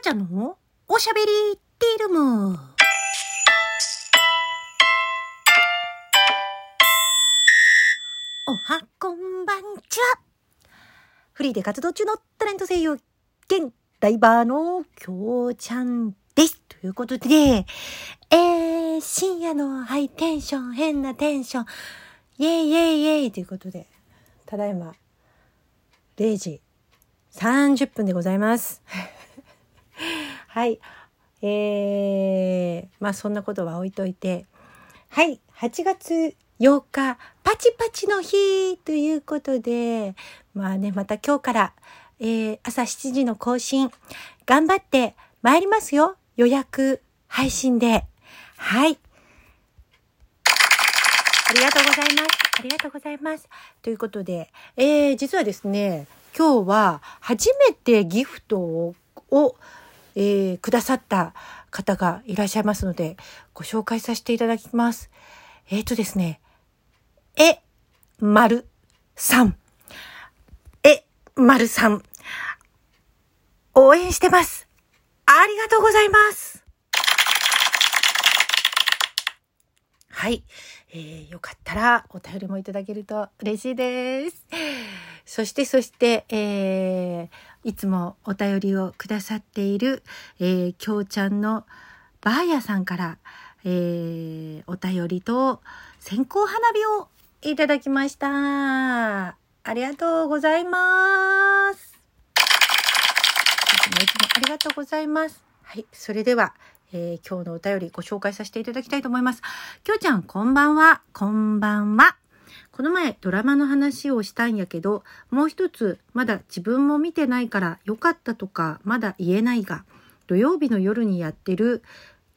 ちゃんのおしゃべりティルム。おはこんばんちは。フリーで活動中のタレント声優兼ライバーのきょうちゃんです。ということで、えー、深夜のハイテンション、変なテンション、イェイイェイイェイということで、ただいま、0時30分でございます。はい。えー、まあそんなことは置いといて、はい、8月8日、パチパチの日ということで、まあね、また今日から、えー、朝7時の更新、頑張って参りますよ。予約配信で。はい。ありがとうございます。ありがとうございます。ということで、えー、実はですね、今日は初めてギフトを、をえー、くださった方がいらっしゃいますので、ご紹介させていただきます。えっ、ー、とですね、え、まるさん。え、まるさん。応援してます。ありがとうございます。はい。えー、よかったらお便りもいただけると嬉しいです。そして、そして、えー、いつもお便りをくださっている、えー、きょうちゃんのばあやさんから、えー、お便りと線香花火をいただきました。ありがとうございます。いつもいつもありがとうございます。はい。それでは、えー、今日のお便りご紹介させていただきたいと思います。きょうちゃん、こんばんは。こんばんは。この前ドラマの話をしたんやけど、もう一つまだ自分も見てないから良かったとかまだ言えないが、土曜日の夜にやってる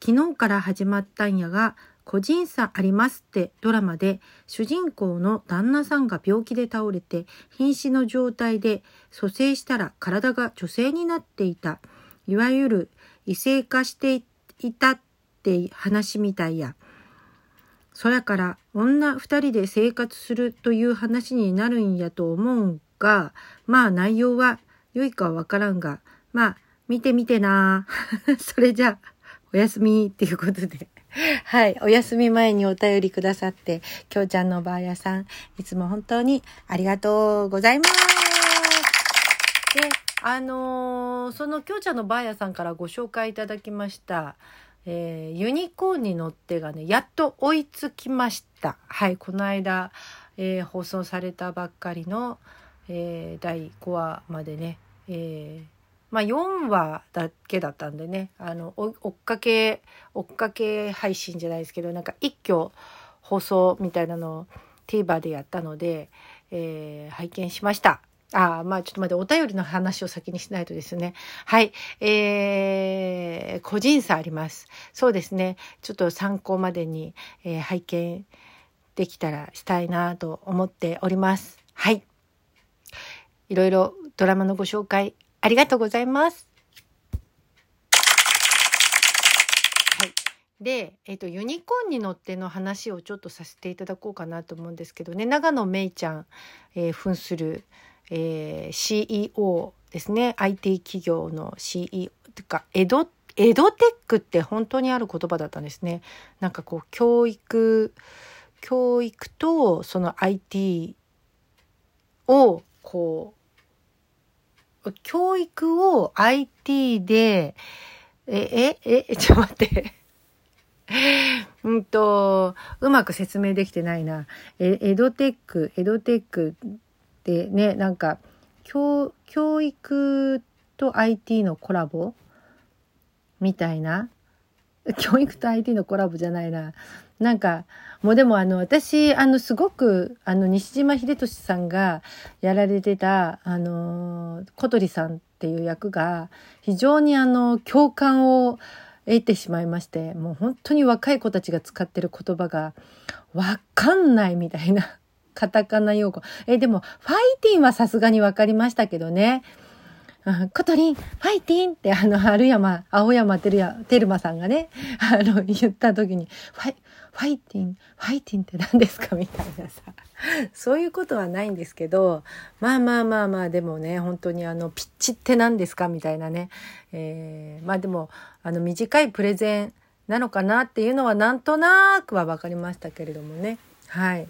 昨日から始まったんやが、個人差ありますってドラマで主人公の旦那さんが病気で倒れて瀕死の状態で蘇生したら体が女性になっていた。いわゆる異性化していたって話みたいや。そやから女二人で生活するという話になるんやと思うが、まあ内容は良いかわからんが、まあ見てみてな それじゃあ、おやすみっていうことで。はい。お休み前にお便りくださって、きょうちゃんのばあやさん、いつも本当にありがとうございます。で、あのー、そのきょうちゃんのばあやさんからご紹介いただきました、えー、ユニコーンに乗ってがね、やっと追いつきました。はい。この間、えー、放送されたばっかりの、えー、第5話までね、えー、まあ4話だけだったんでね、あの、追っかけ、追っかけ配信じゃないですけど、なんか一挙放送みたいなのを TVer でやったので、えー、拝見しました。あまあちょっと待って、お便りの話を先にしないとですね。はい。えー、個人差あります。そうですね。ちょっと参考までに、えー、拝見できたらしたいなと思っております。はい。いろいろドラマのご紹介ありがとうございます。はい。で、えっ、ー、と、ユニコーンに乗っての話をちょっとさせていただこうかなと思うんですけどね、長野めいちゃん、えー、扮する、えー、CEO ですね。IT 企業の CEO。てか、江戸、江戸テックって本当にある言葉だったんですね。なんかこう、教育、教育とその IT をこう、教育を IT で、え、え、え、ちょっと待って。うんと、うまく説明できてないな。え、エドテック、エドテックってね、なんか、教、教育と IT のコラボ？みたいな？教育と IT のコラボじゃないな。なんか、もうでもあの、私、あの、すごく、あの、西島秀俊さんがやられてた、あの、小鳥さんっていう役が、非常にあの、共感を得てしまいまして、もう本当に若い子たちが使ってる言葉が、わかんないみたいな、カタカナ用語。え、でも、ファイティンはさすがにわかりましたけどね。コトリン、ファイティンってあの、春山、青山テルヤ、テルマさんがね、あの、言った時に、ファイ、ファイティン、ファイティンって何ですかみたいなさ。そういうことはないんですけど、まあまあまあまあ、でもね、本当にあの、ピッチって何ですかみたいなね。えー、まあでも、あの、短いプレゼンなのかなっていうのはなんとなくは分かりましたけれどもね。はい。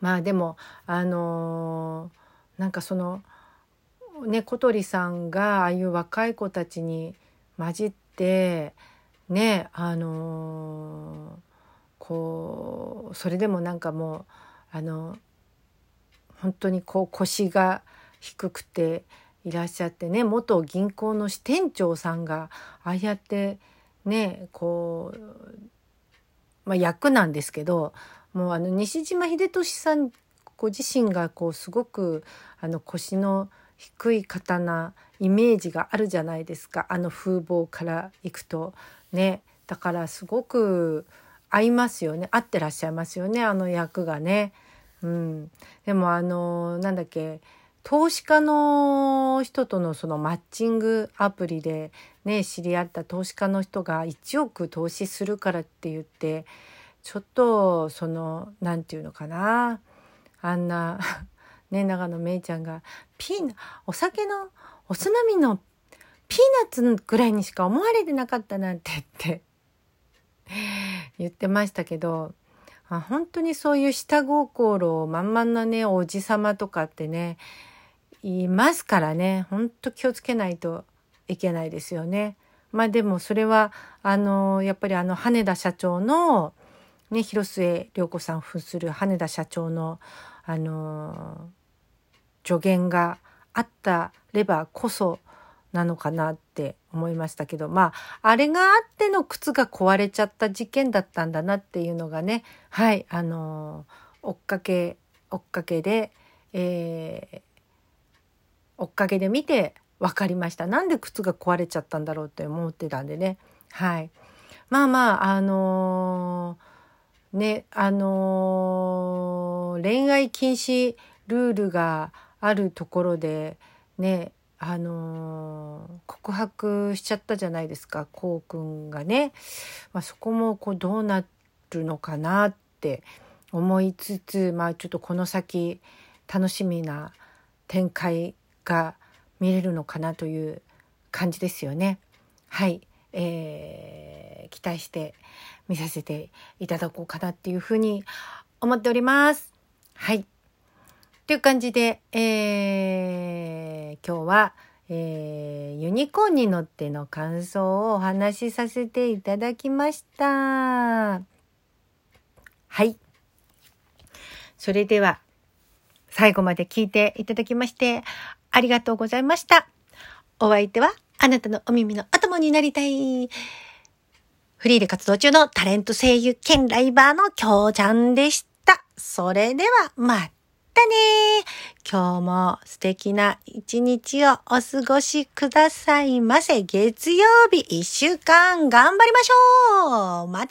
まあでも、あのー、なんかその、ね小鳥さんがああいう若い子たちに混じってねあのー、こうそれでもなんかもうあの本当にこう腰が低くていらっしゃってね元銀行の支店長さんがああやってねこう、まあ、役なんですけどもうあの西島秀俊さんご自身がこうすごくあの腰の低い刀イメージがあるじゃないですか。あの風貌からいくと。ね。だからすごく合いますよね。合ってらっしゃいますよね。あの役がね。うん、でもあのなんだっけ。投資家の人とのそのマッチングアプリでね知り合った投資家の人が1億投資するからって言ってちょっとその何て言うのかなあんな ね、長野めいちゃんが、ピーナ、お酒の、おつまみのピーナッツぐらいにしか思われてなかったなんてって 言ってましたけど、あ本当にそういう下心満々なね、おじさまとかってね、いますからね、本当気をつけないといけないですよね。まあでもそれは、あの、やっぱりあの、羽田社長の、ね、広末涼子さん扮する羽田社長の、あの助言があったればこそなのかなって思いましたけどまああれがあっての靴が壊れちゃった事件だったんだなっていうのがねはいあの追っかけ追っかけで、えー、追っかけで見て分かりました。なんで靴が壊れちゃったんだろうって思ってたんでね。はい。まあまああのー、ねあのー、恋愛禁止ルールがあるところでねあのー、告白しちゃったじゃないですかこうくんがね、まあ、そこもこうどうなるのかなって思いつつまあちょっとこの先楽しみな展開が見れるのかなという感じですよね。はい、えー、期待して見させていただこうかなっていうふうに思っております。はい。という感じで、えー、今日は、えー、ユニコーンに乗っての感想をお話しさせていただきました。はい。それでは、最後まで聞いていただきまして、ありがとうございました。お相手は、あなたのお耳のお供になりたい。フリーで活動中のタレント声優兼ライバーのきょうちゃんでした。それでは、またね今日も素敵な一日をお過ごしくださいませ。月曜日一週間頑張りましょうまたね